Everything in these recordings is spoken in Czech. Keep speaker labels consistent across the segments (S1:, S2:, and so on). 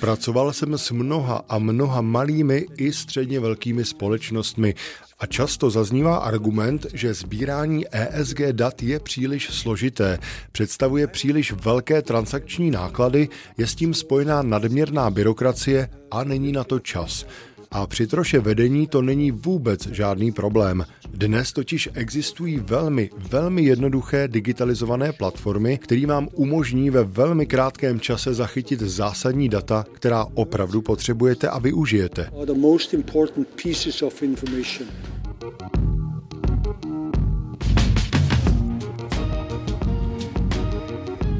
S1: Pracoval jsem s mnoha a mnoha malými i středně velkými společnostmi. A často zaznívá argument, že sbírání ESG dat je příliš složité, představuje příliš velké transakční náklady, je s tím spojená nadměrná byrokracie a není na to čas. A při troše vedení to není vůbec žádný problém. Dnes totiž existují velmi, velmi jednoduché digitalizované platformy, které vám umožní ve velmi krátkém čase zachytit zásadní data, která opravdu potřebujete a využijete.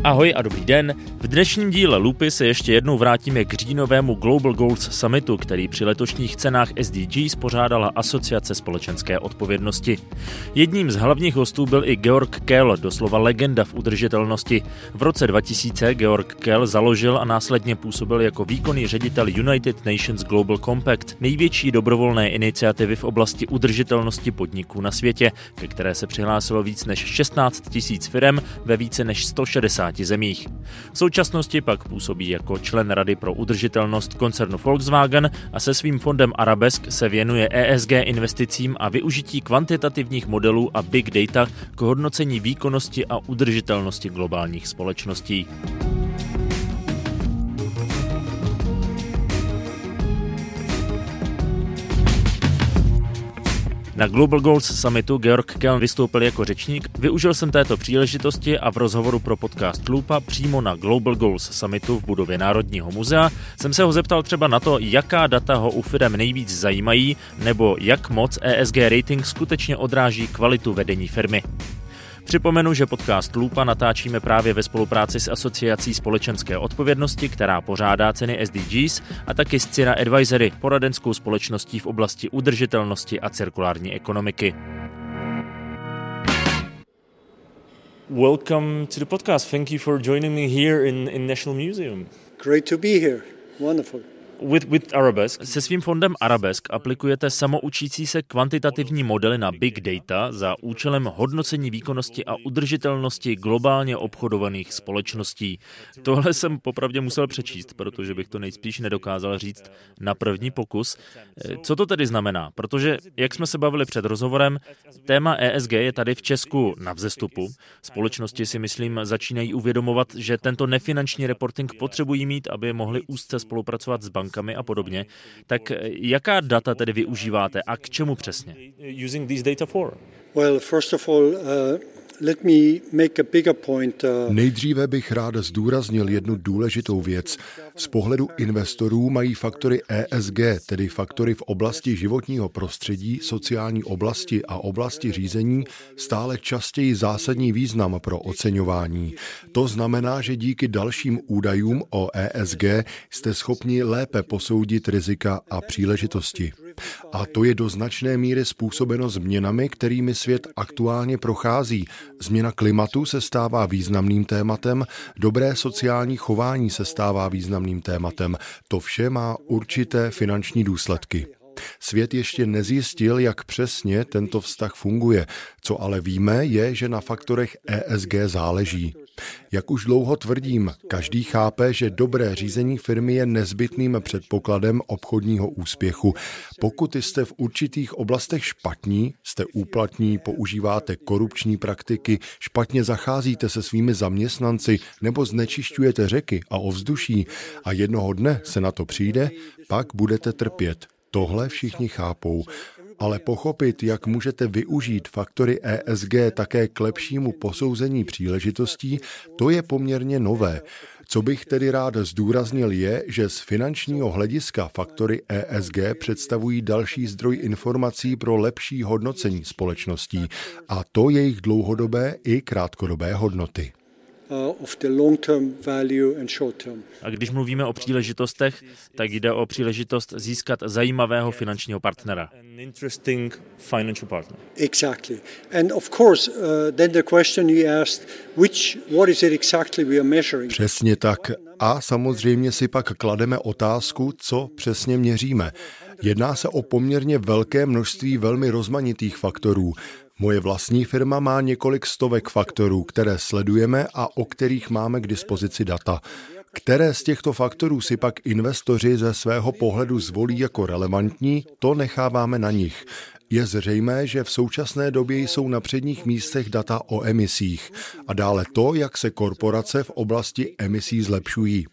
S2: Ahoj a dobrý den. V dnešním díle Lupy se ještě jednou vrátíme k říjnovému Global Goals Summitu, který při letošních cenách SDG spořádala Asociace společenské odpovědnosti. Jedním z hlavních hostů byl i Georg Kell, doslova legenda v udržitelnosti. V roce 2000 Georg Kell založil a následně působil jako výkonný ředitel United Nations Global Compact, největší dobrovolné iniciativy v oblasti udržitelnosti podniků na světě, ke které se přihlásilo víc než 16 000 firm ve více než 160 50 zemích. V současnosti pak působí jako člen Rady pro udržitelnost koncernu Volkswagen a se svým fondem Arabesk se věnuje ESG investicím a využití kvantitativních modelů a big data k hodnocení výkonnosti a udržitelnosti globálních společností. Na Global Goals Summitu Georg Kelm vystoupil jako řečník. Využil jsem této příležitosti a v rozhovoru pro podcast Lupa přímo na Global Goals Summitu v budově Národního muzea jsem se ho zeptal třeba na to, jaká data ho u firm nejvíc zajímají, nebo jak moc ESG rating skutečně odráží kvalitu vedení firmy. Připomenu, že podcast Lupa natáčíme právě ve spolupráci s Asociací společenské odpovědnosti, která pořádá ceny SDGs a taky s Cira Advisory, poradenskou společností v oblasti udržitelnosti a cirkulární ekonomiky. Welcome to the podcast. Thank you for joining me here in, in National Museum.
S3: Great to be here. Wonderful.
S2: With, with Arabesk. Se svým fondem Arabesk aplikujete samoučící se kvantitativní modely na big data za účelem hodnocení výkonnosti a udržitelnosti globálně obchodovaných společností. Tohle jsem popravdě musel přečíst, protože bych to nejspíš nedokázal říct na první pokus. Co to tedy znamená? Protože, jak jsme se bavili před rozhovorem, téma ESG je tady v Česku na vzestupu. Společnosti si myslím začínají uvědomovat, že tento nefinanční reporting potřebují mít, aby mohli úzce spolupracovat s bankami bankami a podobně. Tak jaká data tedy využíváte a k čemu přesně?
S3: Well, first of all, uh... Uh,
S1: Nejdříve bych rád zdůraznil jednu důležitou věc. Z pohledu investorů mají faktory ESG, tedy faktory v oblasti životního prostředí, sociální oblasti a oblasti řízení, stále častěji zásadní význam pro oceňování. To znamená, že díky dalším údajům o ESG jste schopni lépe posoudit rizika a příležitosti. A to je do značné míry způsobeno změnami, kterými svět aktuálně prochází. Změna klimatu se stává významným tématem, dobré sociální chování se stává významným tématem. To vše má určité finanční důsledky. Svět ještě nezjistil, jak přesně tento vztah funguje. Co ale víme, je, že na faktorech ESG záleží. Jak už dlouho tvrdím, každý chápe, že dobré řízení firmy je nezbytným předpokladem obchodního úspěchu. Pokud jste v určitých oblastech špatní, jste úplatní, používáte korupční praktiky, špatně zacházíte se svými zaměstnanci nebo znečišťujete řeky a ovzduší a jednoho dne se na to přijde, pak budete trpět. Tohle všichni chápou, ale pochopit, jak můžete využít faktory ESG také k lepšímu posouzení příležitostí, to je poměrně nové. Co bych tedy rád zdůraznil je, že z finančního hlediska faktory ESG představují další zdroj informací pro lepší hodnocení společností a to jejich dlouhodobé i krátkodobé hodnoty.
S3: Uh, of the long-term value and short-term.
S2: A když mluvíme o příležitostech, tak jde o příležitost získat zajímavého finančního partnera. interesting financial partner.
S3: Exactly. And of course, uh, then the question you asked, which, what is it exactly we are measuring?
S1: Přesně tak. A samozřejmě si pak klademe otázku, co přesně měříme. Jedná se o poměrně velké množství velmi rozmanitých faktorů. Moje vlastní firma má několik stovek faktorů, které sledujeme a o kterých máme k dispozici data. Které z těchto faktorů si pak investoři ze svého pohledu zvolí jako relevantní, to necháváme na nich. Je zřejmé, že v současné době jsou na předních místech data o emisích a dále to, jak se korporace v oblasti emisí zlepšují.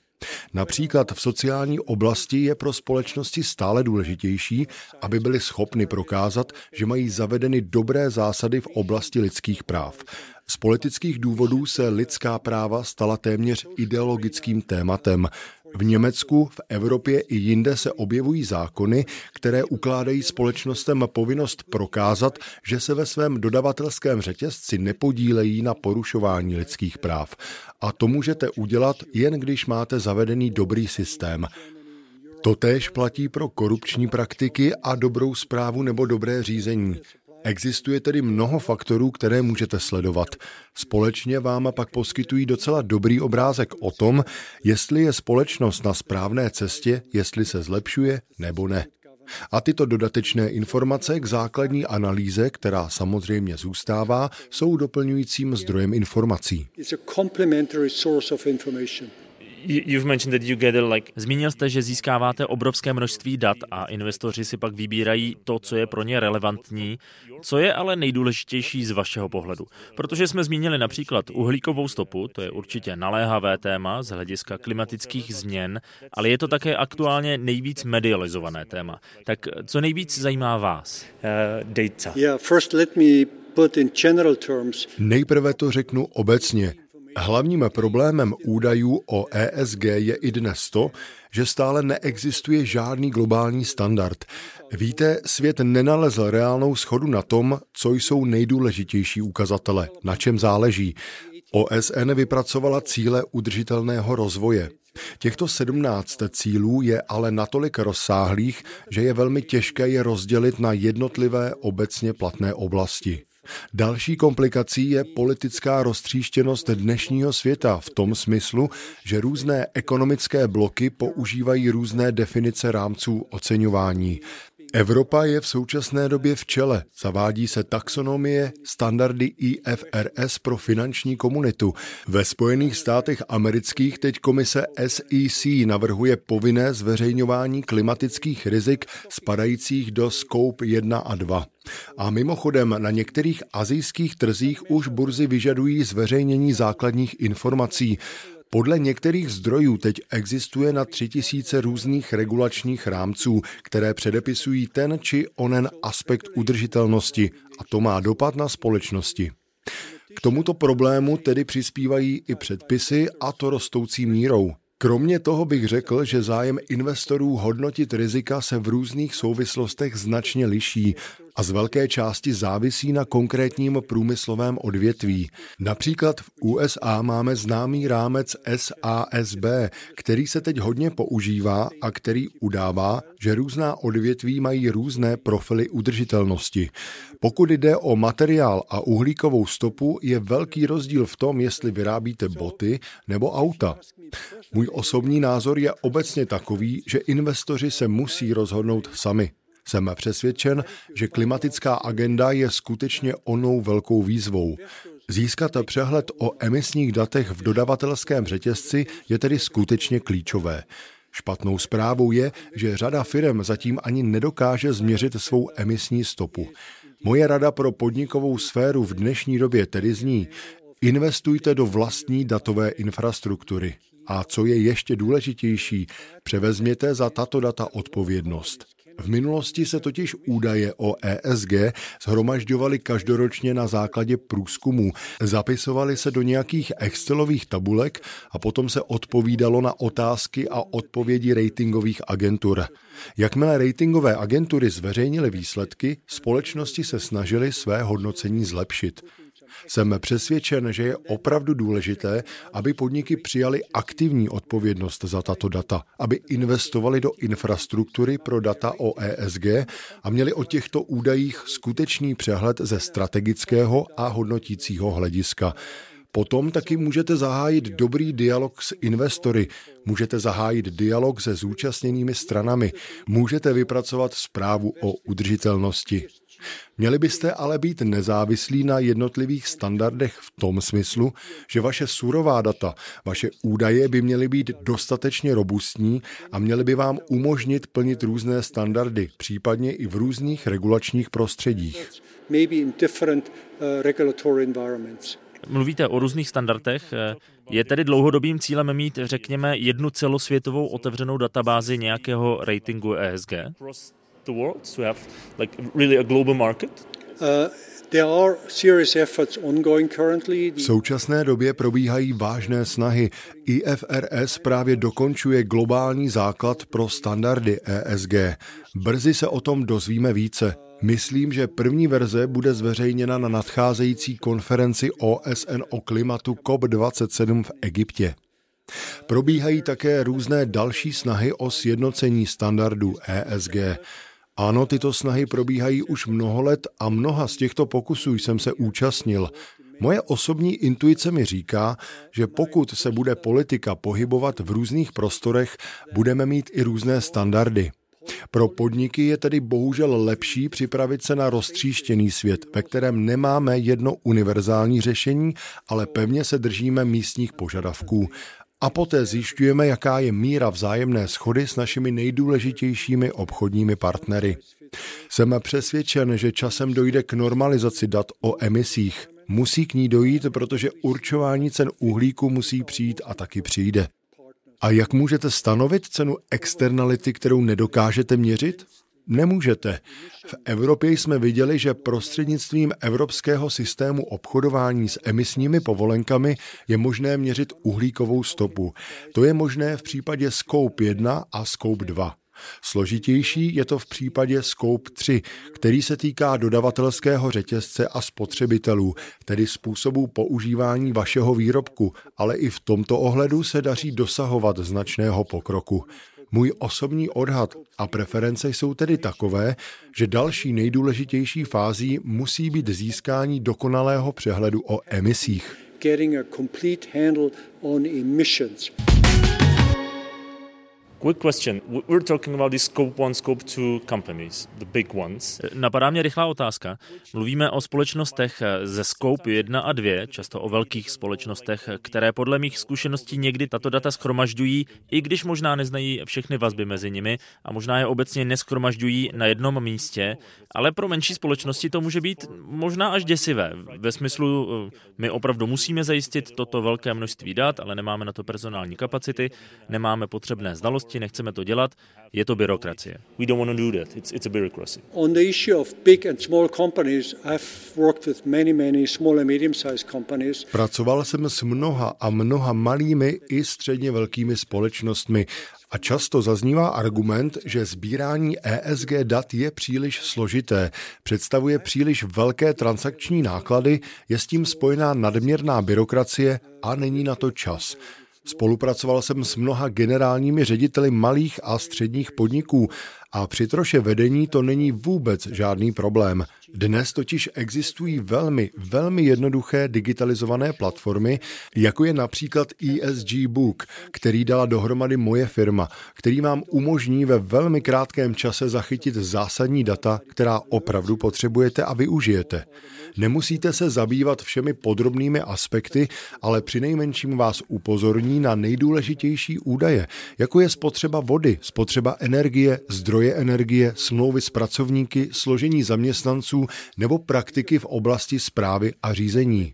S1: Například v sociální oblasti je pro společnosti stále důležitější, aby byly schopny prokázat, že mají zavedeny dobré zásady v oblasti lidských práv. Z politických důvodů se lidská práva stala téměř ideologickým tématem. V Německu, v Evropě i jinde se objevují zákony, které ukládají společnostem povinnost prokázat, že se ve svém dodavatelském řetězci nepodílejí na porušování lidských práv. A to můžete udělat jen když máte zavedený dobrý systém. Totéž platí pro korupční praktiky a dobrou zprávu nebo dobré řízení. Existuje tedy mnoho faktorů, které můžete sledovat. Společně vám pak poskytují docela dobrý obrázek o tom, jestli je společnost na správné cestě, jestli se zlepšuje nebo ne. A tyto dodatečné informace k základní analýze, která samozřejmě zůstává, jsou doplňujícím zdrojem informací.
S2: Zmínil jste, že získáváte obrovské množství dat a investoři si pak vybírají to, co je pro ně relevantní. Co je ale nejdůležitější z vašeho pohledu? Protože jsme zmínili například uhlíkovou stopu, to je určitě naléhavé téma z hlediska klimatických změn, ale je to také aktuálně nejvíc medializované téma. Tak co nejvíc zajímá vás? Uh,
S3: data. Yeah, first let me put in general terms.
S1: Nejprve to řeknu obecně. Hlavním problémem údajů o ESG je i dnes to, že stále neexistuje žádný globální standard. Víte, svět nenalezl reálnou schodu na tom, co jsou nejdůležitější ukazatele, na čem záleží. OSN vypracovala cíle udržitelného rozvoje. Těchto 17 cílů je ale natolik rozsáhlých, že je velmi těžké je rozdělit na jednotlivé obecně platné oblasti. Další komplikací je politická roztříštěnost dnešního světa v tom smyslu, že různé ekonomické bloky používají různé definice rámců oceňování. Evropa je v současné době v čele. Zavádí se taxonomie, standardy IFRS pro finanční komunitu. Ve Spojených státech amerických teď komise SEC navrhuje povinné zveřejňování klimatických rizik spadajících do Scope 1 a 2. A mimochodem na některých azijských trzích už burzy vyžadují zveřejnění základních informací. Podle některých zdrojů teď existuje na tři tisíce různých regulačních rámců, které předepisují ten či onen aspekt udržitelnosti a to má dopad na společnosti. K tomuto problému tedy přispívají i předpisy a to rostoucí mírou. Kromě toho bych řekl, že zájem investorů hodnotit rizika se v různých souvislostech značně liší a z velké části závisí na konkrétním průmyslovém odvětví. Například v USA máme známý rámec SASB, který se teď hodně používá a který udává, že různá odvětví mají různé profily udržitelnosti. Pokud jde o materiál a uhlíkovou stopu, je velký rozdíl v tom, jestli vyrábíte boty nebo auta. Můj osobní názor je obecně takový, že investoři se musí rozhodnout sami. Jsem přesvědčen, že klimatická agenda je skutečně onou velkou výzvou. Získat přehled o emisních datech v dodavatelském řetězci je tedy skutečně klíčové. Špatnou zprávou je, že řada firm zatím ani nedokáže změřit svou emisní stopu. Moje rada pro podnikovou sféru v dnešní době tedy zní, investujte do vlastní datové infrastruktury. A co je ještě důležitější, převezměte za tato data odpovědnost. V minulosti se totiž údaje o ESG zhromažďovaly každoročně na základě průzkumů. Zapisovaly se do nějakých Excelových tabulek a potom se odpovídalo na otázky a odpovědi ratingových agentur. Jakmile ratingové agentury zveřejnily výsledky, společnosti se snažily své hodnocení zlepšit. Jsem přesvědčen, že je opravdu důležité, aby podniky přijali aktivní odpovědnost za tato data, aby investovali do infrastruktury pro data o ESG a měli o těchto údajích skutečný přehled ze strategického a hodnotícího hlediska. Potom taky můžete zahájit dobrý dialog s investory, můžete zahájit dialog se zúčastněnými stranami, můžete vypracovat zprávu o udržitelnosti. Měli byste ale být nezávislí na jednotlivých standardech v tom smyslu, že vaše surová data, vaše údaje by měly být dostatečně robustní a měly by vám umožnit plnit různé standardy, případně i v různých regulačních prostředích.
S2: Mluvíte o různých standardech. Je tedy dlouhodobým cílem mít, řekněme, jednu celosvětovou otevřenou databázi nějakého ratingu ESG?
S1: V současné době probíhají vážné snahy. IFRS právě dokončuje globální základ pro standardy ESG. Brzy se o tom dozvíme více. Myslím, že první verze bude zveřejněna na nadcházející konferenci OSN o klimatu COP27 v Egyptě. Probíhají také různé další snahy o sjednocení standardů ESG. Ano, tyto snahy probíhají už mnoho let a mnoha z těchto pokusů jsem se účastnil. Moje osobní intuice mi říká, že pokud se bude politika pohybovat v různých prostorech, budeme mít i různé standardy. Pro podniky je tedy bohužel lepší připravit se na roztříštěný svět, ve kterém nemáme jedno univerzální řešení, ale pevně se držíme místních požadavků. A poté zjišťujeme, jaká je míra vzájemné schody s našimi nejdůležitějšími obchodními partnery. Jsem přesvědčen, že časem dojde k normalizaci dat o emisích. Musí k ní dojít, protože určování cen uhlíku musí přijít a taky přijde. A jak můžete stanovit cenu externality, kterou nedokážete měřit? Nemůžete. V Evropě jsme viděli, že prostřednictvím evropského systému obchodování s emisními povolenkami je možné měřit uhlíkovou stopu. To je možné v případě Scope 1 a Scope 2. Složitější je to v případě Scope 3, který se týká dodavatelského řetězce a spotřebitelů, tedy způsobu používání vašeho výrobku, ale i v tomto ohledu se daří dosahovat značného pokroku. Můj osobní odhad a preference jsou tedy takové, že další nejdůležitější fází musí být získání dokonalého přehledu o emisích. Getting a complete handle on emissions.
S2: Quick question. We're talking about these scope one, scope two companies, the big ones. Napadá mě rychlá otázka. Mluvíme o společnostech ze scope 1 a 2, často o velkých společnostech, které podle mých zkušeností někdy tato data schromažďují, i když možná neznají všechny vazby mezi nimi a možná je obecně neschromažďují na jednom místě, ale pro menší společnosti to může být možná až děsivé. Ve smyslu, eh, my opravdu musíme zajistit toto velké množství dat, ale nemáme na to personální kapacity, nemáme potřebné znalosti, činnosti, nechceme to dělat, je to byrokracie. We don't want to do that. It's, it's a bureaucracy. On the issue of big and small companies, I've worked with many, many small and medium-sized companies.
S1: Pracoval jsem s mnoha a mnoha malými i středně velkými společnostmi a často zaznívá argument, že sbírání ESG dat je příliš složité, představuje příliš velké transakční náklady, je s tím spojená nadměrná byrokracie a není na to čas. Spolupracoval jsem s mnoha generálními řediteli malých a středních podniků a při troše vedení to není vůbec žádný problém. Dnes totiž existují velmi, velmi jednoduché digitalizované platformy, jako je například ESG Book, který dala dohromady moje firma, který vám umožní ve velmi krátkém čase zachytit zásadní data, která opravdu potřebujete a využijete. Nemusíte se zabývat všemi podrobnými aspekty, ale přinejmenším vás upozorní na nejdůležitější údaje, jako je spotřeba vody, spotřeba energie, zdroje energie, smlouvy s pracovníky, složení zaměstnanců nebo praktiky v oblasti zprávy a řízení.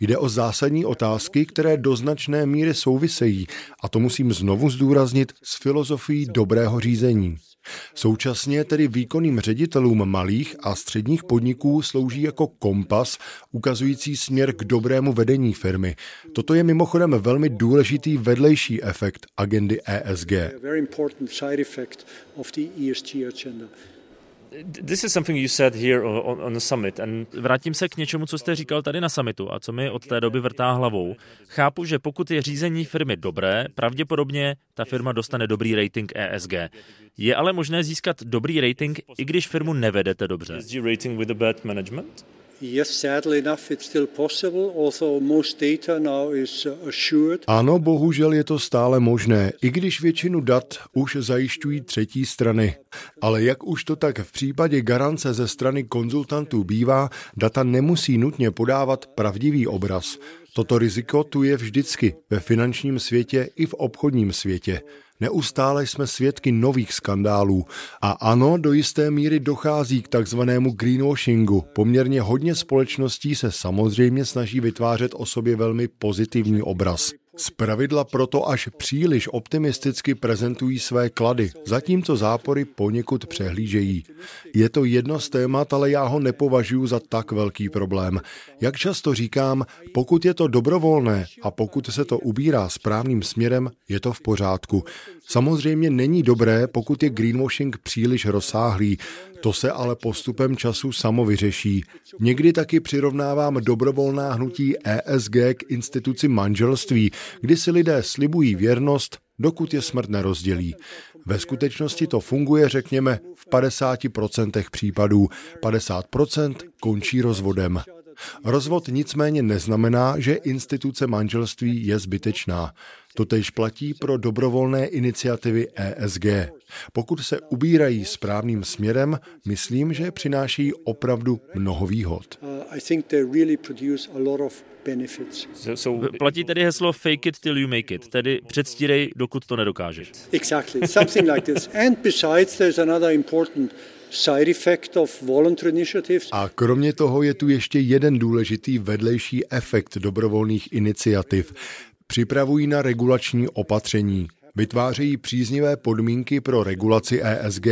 S1: Jde o zásadní otázky, které do značné míry souvisejí, a to musím znovu zdůraznit, s filozofií dobrého řízení. Současně tedy výkonným ředitelům malých a středních podniků slouží jako kompas ukazující směr k dobrému vedení firmy. Toto je mimochodem velmi důležitý vedlejší efekt agendy ESG.
S2: This is something you said here on, on the summit. And vrátím se k něčemu, co jste říkal tady na summitu a co mi od té doby vrtá hlavou. Chápu, že pokud je řízení firmy dobré, pravděpodobně ta firma dostane dobrý rating ESG. Je ale možné získat dobrý rating, i když firmu nevedete dobře.
S1: Ano, bohužel je to stále možné, i když většinu dat už zajišťují třetí strany. Ale jak už to tak v případě garance ze strany konzultantů bývá, data nemusí nutně podávat pravdivý obraz. Toto riziko tu je vždycky ve finančním světě i v obchodním světě. Neustále jsme svědky nových skandálů a ano, do jisté míry dochází k takzvanému greenwashingu. Poměrně hodně společností se samozřejmě snaží vytvářet o sobě velmi pozitivní obraz. Zpravidla proto až příliš optimisticky prezentují své klady, zatímco zápory poněkud přehlížejí. Je to jedno z témat, ale já ho nepovažuji za tak velký problém. Jak často říkám, pokud je to dobrovolné a pokud se to ubírá správným směrem, je to v pořádku. Samozřejmě není dobré, pokud je greenwashing příliš rozsáhlý, to se ale postupem času samo vyřeší. Někdy taky přirovnávám dobrovolná hnutí ESG k instituci manželství, kdy si lidé slibují věrnost, dokud je smrt nerozdělí. Ve skutečnosti to funguje, řekněme, v 50% případů. 50% končí rozvodem. Rozvod nicméně neznamená, že instituce manželství je zbytečná. Totež platí pro dobrovolné iniciativy ESG. Pokud se ubírají správným směrem, myslím, že přináší opravdu mnoho výhod.
S2: So, platí tedy heslo fake it till you make it, tedy předstírej, dokud to nedokážeš.
S3: Exactly, something like this. And besides, there's another important
S1: A kromě toho je tu ještě jeden důležitý vedlejší efekt dobrovolných iniciativ. Připravují na regulační opatření. Vytvářejí příznivé podmínky pro regulaci ESG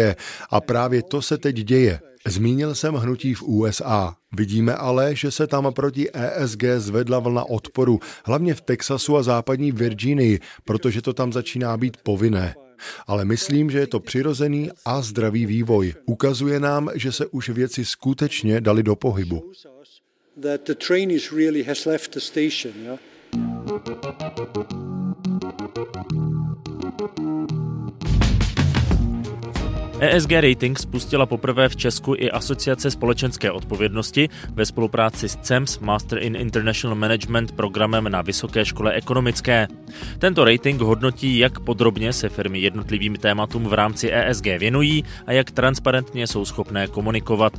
S1: a právě to se teď děje. Zmínil jsem hnutí v USA. Vidíme ale, že se tam proti ESG zvedla vlna odporu, hlavně v Texasu a západní Virginii, protože to tam začíná být povinné. Ale myslím, že je to přirozený a zdravý vývoj. Ukazuje nám, že se už věci skutečně dali do pohybu.
S2: ESG Rating spustila poprvé v Česku i Asociace společenské odpovědnosti ve spolupráci s CEMS Master in International Management programem na Vysoké škole ekonomické. Tento rating hodnotí, jak podrobně se firmy jednotlivým tématům v rámci ESG věnují a jak transparentně jsou schopné komunikovat.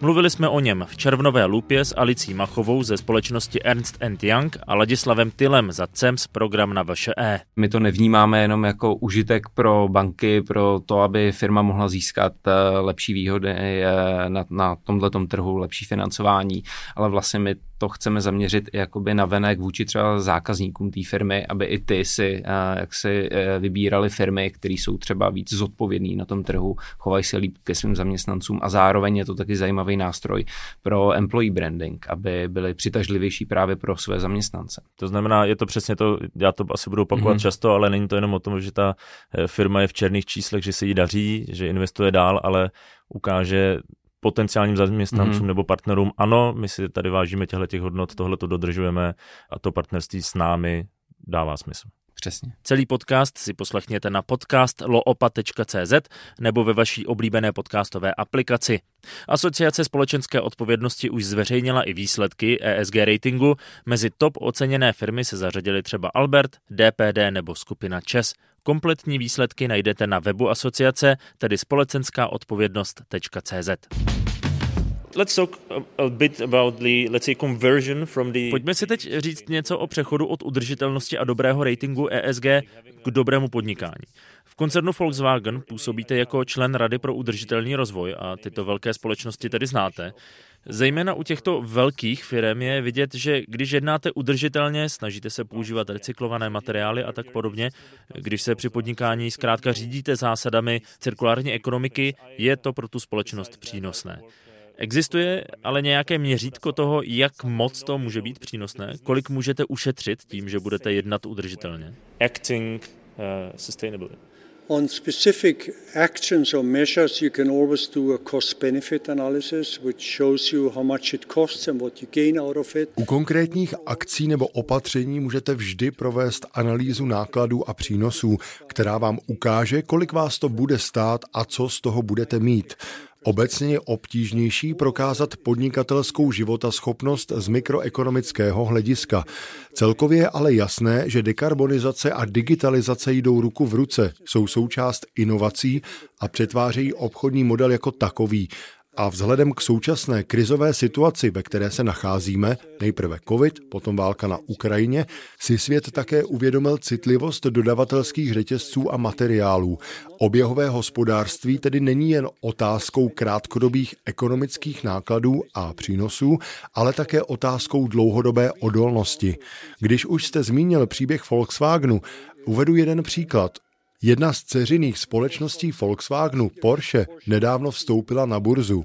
S2: Mluvili jsme o něm v červnové lupě s Alicí Machovou ze společnosti Ernst Young a Ladislavem Tylem za CEMS program na VŠE.
S4: My to nevnímáme jenom jako užitek pro banky, pro to, aby firma mohla mohla získat eh, lepší výhody eh, na, na tomhle trhu, lepší financování, ale vlastně my to chceme zaměřit jakoby na venek vůči třeba zákazníkům té firmy, aby i ty si eh, jak si vybírali firmy, které jsou třeba víc zodpovědní na tom trhu, chovají se líp ke svým zaměstnancům a zároveň je to taky zajímavý nástroj pro employee branding, aby byli přitažlivější právě pro své zaměstnance.
S2: To znamená, je to přesně to, já to asi budu opakovat mm-hmm. často, ale není to jenom o tom, že ta firma je v černých číslech, že se jí daří, že investuje dál, ale ukáže potenciálním zaměstnancům mm-hmm. nebo partnerům, ano, my si tady vážíme těchto těch hodnot, tohle to dodržujeme a to partnerství s námi dává smysl.
S4: Přesně.
S2: Celý podcast si poslechněte na podcast loopa.cz nebo ve vaší oblíbené podcastové aplikaci. Asociace společenské odpovědnosti už zveřejnila i výsledky ESG ratingu. Mezi top oceněné firmy se zařadily třeba Albert, DPD nebo skupina ČES. Kompletní výsledky najdete na webu asociace, tedy společenskáodpovědnost.cz. Let's talk a bit about the, let's say, conversion from the... Pojďme si teď říct něco o přechodu od udržitelnosti a dobrého ratingu ESG k dobrému podnikání. V koncernu Volkswagen působíte jako člen Rady pro udržitelný rozvoj a tyto velké společnosti tedy znáte. Zejména u těchto velkých firm je vidět, že když jednáte udržitelně, snažíte se používat recyklované materiály a tak podobně, když se při podnikání zkrátka řídíte zásadami cirkulární ekonomiky, je to pro tu společnost přínosné. Existuje ale nějaké měřítko toho, jak moc to může být přínosné? Kolik můžete ušetřit tím, že budete jednat udržitelně? Acting uh, sustainably.
S3: On specific actions or measures, you can always do a cost-benefit analysis, which shows you how much it costs and what you gain out of it.
S1: U konkrétních akcí nebo opatření můžete vždy provést analýzu nákladů a přínosů, která vám ukáže, kolik vás to bude stát a co z toho budete mít. Obecně je obtížnější prokázat podnikatelskou životaschopnost z mikroekonomického hlediska. Celkově je ale jasné, že dekarbonizace a digitalizace jdou ruku v ruce, jsou součást inovací a přetvářejí obchodní model jako takový a vzhledem k současné krizové situaci, ve které se nacházíme, nejprve COVID, potom válka na Ukrajině, si svět také uvědomil citlivost dodavatelských řetězců a materiálů. Oběhové hospodářství tedy není jen otázkou krátkodobých ekonomických nákladů a přínosů, ale také otázkou dlouhodobé odolnosti. Když už jste zmínil příběh Volkswagenu, uvedu jeden příklad. Jedna z ceřiných společností Volkswagenu, Porsche, nedávno vstoupila na burzu.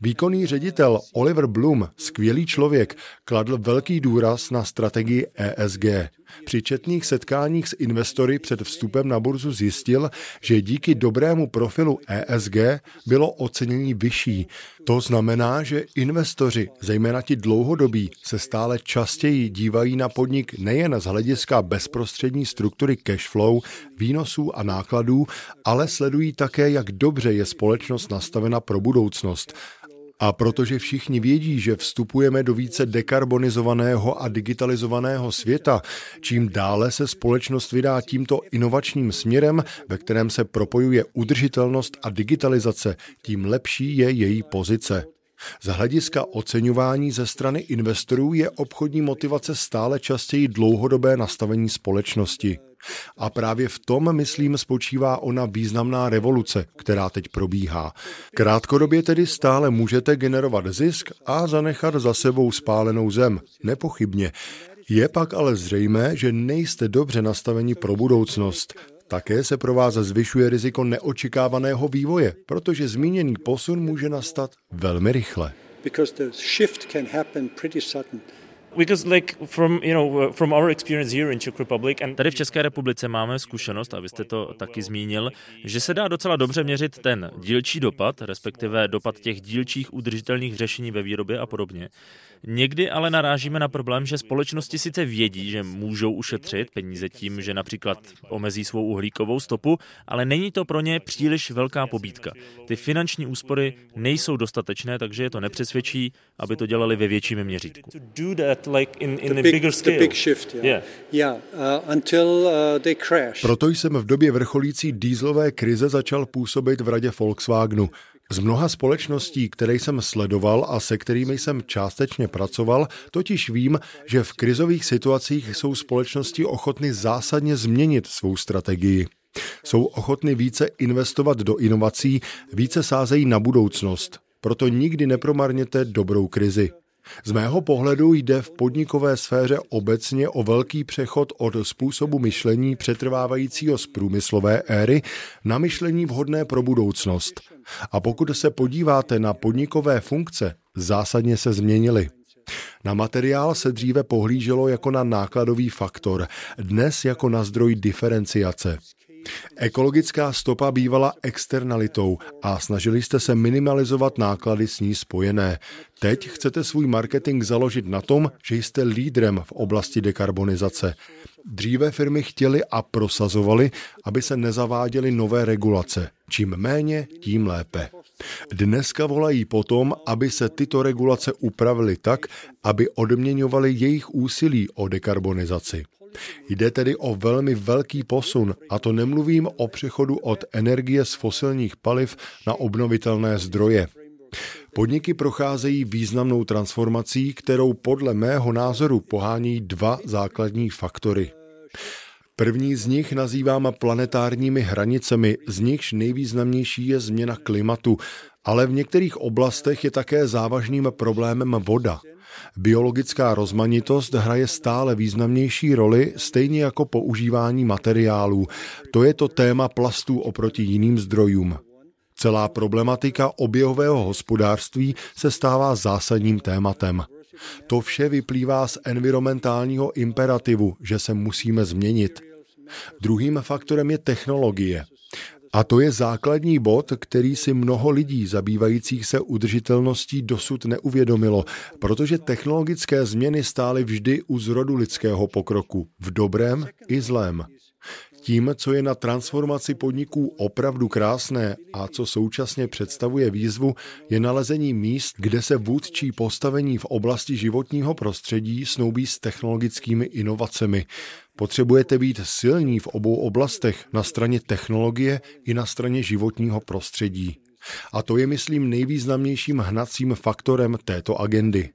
S1: Výkonný ředitel Oliver Bloom, skvělý člověk, kladl velký důraz na strategii ESG. Při četných setkáních s investory před vstupem na burzu zjistil, že díky dobrému profilu ESG bylo ocenění vyšší. To znamená, že investoři, zejména ti dlouhodobí, se stále častěji dívají na podnik nejen z hlediska bezprostřední struktury cash flow, výnosů a nákladů, ale sledují také, jak dobře je společnost nastavena pro budoucnost. A protože všichni vědí, že vstupujeme do více dekarbonizovaného a digitalizovaného světa, čím dále se společnost vydá tímto inovačním směrem, ve kterém se propojuje udržitelnost a digitalizace, tím lepší je její pozice. Z hlediska oceňování ze strany investorů je obchodní motivace stále častěji dlouhodobé nastavení společnosti. A právě v tom, myslím, spočívá ona významná revoluce, která teď probíhá. Krátkodobě tedy stále můžete generovat zisk a zanechat za sebou spálenou zem, nepochybně. Je pak ale zřejmé, že nejste dobře nastaveni pro budoucnost. Také se pro vás zvyšuje riziko neočekávaného vývoje, protože zmíněný posun může nastat velmi rychle. Because the shift can happen pretty sudden.
S2: Tady v České republice máme zkušenost, a vy jste to taky zmínil, že se dá docela dobře měřit ten dílčí dopad, respektive dopad těch dílčích udržitelných řešení ve výrobě a podobně. Někdy ale narážíme na problém, že společnosti sice vědí, že můžou ušetřit peníze tím, že například omezí svou uhlíkovou stopu, ale není to pro ně příliš velká pobídka. Ty finanční úspory nejsou dostatečné, takže je to nepřesvědčí, aby to dělali ve větším měřítku.
S1: Proto jsem v době vrcholící dýzlové krize začal působit v radě Volkswagenu. Z mnoha společností, které jsem sledoval a se kterými jsem částečně pracoval, totiž vím, že v krizových situacích jsou společnosti ochotny zásadně změnit svou strategii. Jsou ochotny více investovat do inovací, více sázejí na budoucnost. Proto nikdy nepromarněte dobrou krizi. Z mého pohledu jde v podnikové sféře obecně o velký přechod od způsobu myšlení přetrvávajícího z průmyslové éry na myšlení vhodné pro budoucnost. A pokud se podíváte na podnikové funkce, zásadně se změnily. Na materiál se dříve pohlíželo jako na nákladový faktor, dnes jako na zdroj diferenciace. Ekologická stopa bývala externalitou a snažili jste se minimalizovat náklady s ní spojené. Teď chcete svůj marketing založit na tom, že jste lídrem v oblasti dekarbonizace. Dříve firmy chtěly a prosazovali, aby se nezaváděly nové regulace. Čím méně, tím lépe. Dneska volají potom, aby se tyto regulace upravily tak, aby odměňovaly jejich úsilí o dekarbonizaci. Jde tedy o velmi velký posun, a to nemluvím o přechodu od energie z fosilních paliv na obnovitelné zdroje. Podniky procházejí významnou transformací, kterou podle mého názoru pohání dva základní faktory. První z nich nazývám planetárními hranicemi, z nichž nejvýznamnější je změna klimatu, ale v některých oblastech je také závažným problémem voda. Biologická rozmanitost hraje stále významnější roli, stejně jako používání materiálů. To je to téma plastů oproti jiným zdrojům. Celá problematika oběhového hospodářství se stává zásadním tématem. To vše vyplývá z environmentálního imperativu, že se musíme změnit. Druhým faktorem je technologie. A to je základní bod, který si mnoho lidí zabývajících se udržitelností dosud neuvědomilo, protože technologické změny stály vždy u zrodu lidského pokroku, v dobrém i zlém. Tím, co je na transformaci podniků opravdu krásné a co současně představuje výzvu, je nalezení míst, kde se vůdčí postavení v oblasti životního prostředí snoubí s technologickými inovacemi. Potřebujete být silní v obou oblastech, na straně technologie i na straně životního prostředí. A to je, myslím, nejvýznamnějším hnacím faktorem této agendy.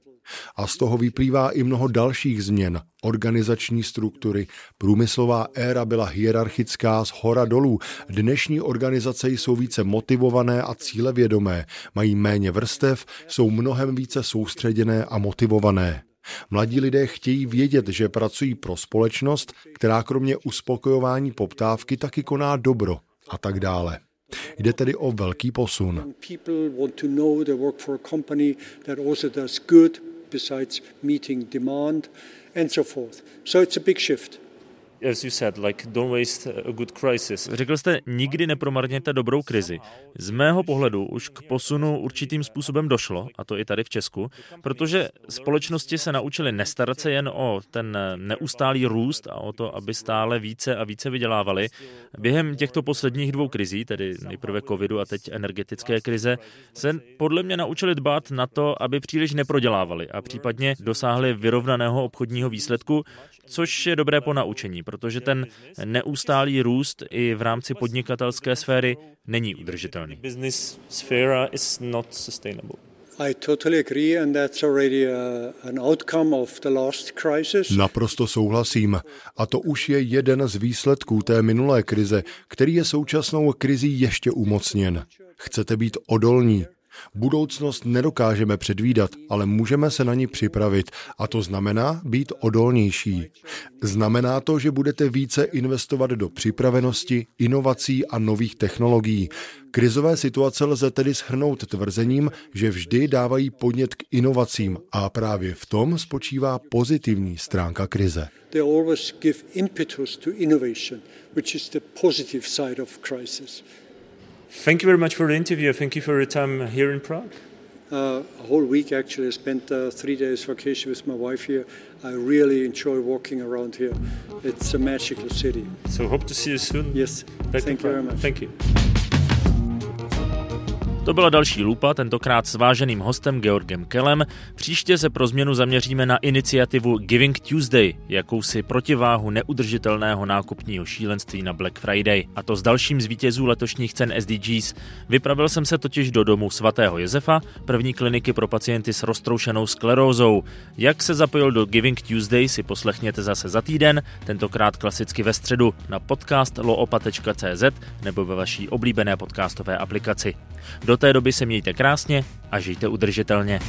S1: A z toho vyplývá i mnoho dalších změn. Organizační struktury, průmyslová éra byla hierarchická z hora dolů. Dnešní organizace jsou více motivované a cílevědomé, mají méně vrstev, jsou mnohem více soustředěné a motivované. Mladí lidé chtějí vědět, že pracují pro společnost, která kromě uspokojování poptávky taky koná dobro a tak dále. Jde tedy o velký posun. besides meeting demand and so forth. So it's a big shift
S2: as you said, like don't waste a good crisis. Řekl jste, nikdy nepromarněte dobrou krizi. Z mého pohledu už k posunu určitým způsobem došlo, a to i tady v Česku, protože společnosti se naučily nestarat se jen o ten neustálý růst a o to, aby stále více a více vydělávali. Během těchto posledních dvou krizí, tedy nejprve covidu a teď energetické krize, se podle mě naučili dbát na to, aby příliš neprodělávali a případně dosáhli vyrovnaného obchodního výsledku, což je dobré po naučení, protože ten neustálý růst i v rámci podnikatelské sféry není udržitelný.
S1: Naprosto souhlasím. A to už je jeden z výsledků té minulé krize, který je současnou krizí ještě umocněn. Chcete být odolní, Budoucnost nedokážeme předvídat, ale můžeme se na ní připravit a to znamená být odolnější. Znamená to, že budete více investovat do připravenosti, inovací a nových technologií. Krizové situace lze tedy shrnout tvrzením, že vždy dávají podnět k inovacím a právě v tom spočívá pozitivní stránka krize. They.
S2: Thank you very much for the interview. Thank you for your time here in Prague.
S3: Uh, a whole week actually. I spent uh, three days vacation with my wife here. I really enjoy walking around here. It's a magical city.
S2: So hope to see you soon.
S3: Yes. Back Thank you very much.
S2: Thank you. To byla další lupa, tentokrát s váženým hostem Georgem Kellem. Příště se pro změnu zaměříme na iniciativu Giving Tuesday, jakousi protiváhu neudržitelného nákupního šílenství na Black Friday. A to s dalším z vítězů letošních cen SDGs. Vypravil jsem se totiž do domu svatého Josefa, první kliniky pro pacienty s roztroušenou sklerózou. Jak se zapojil do Giving Tuesday si poslechněte zase za týden, tentokrát klasicky ve středu na podcast loopa.cz nebo ve vaší oblíbené podcastové aplikaci. Do té doby se mějte krásně a žijte udržitelně.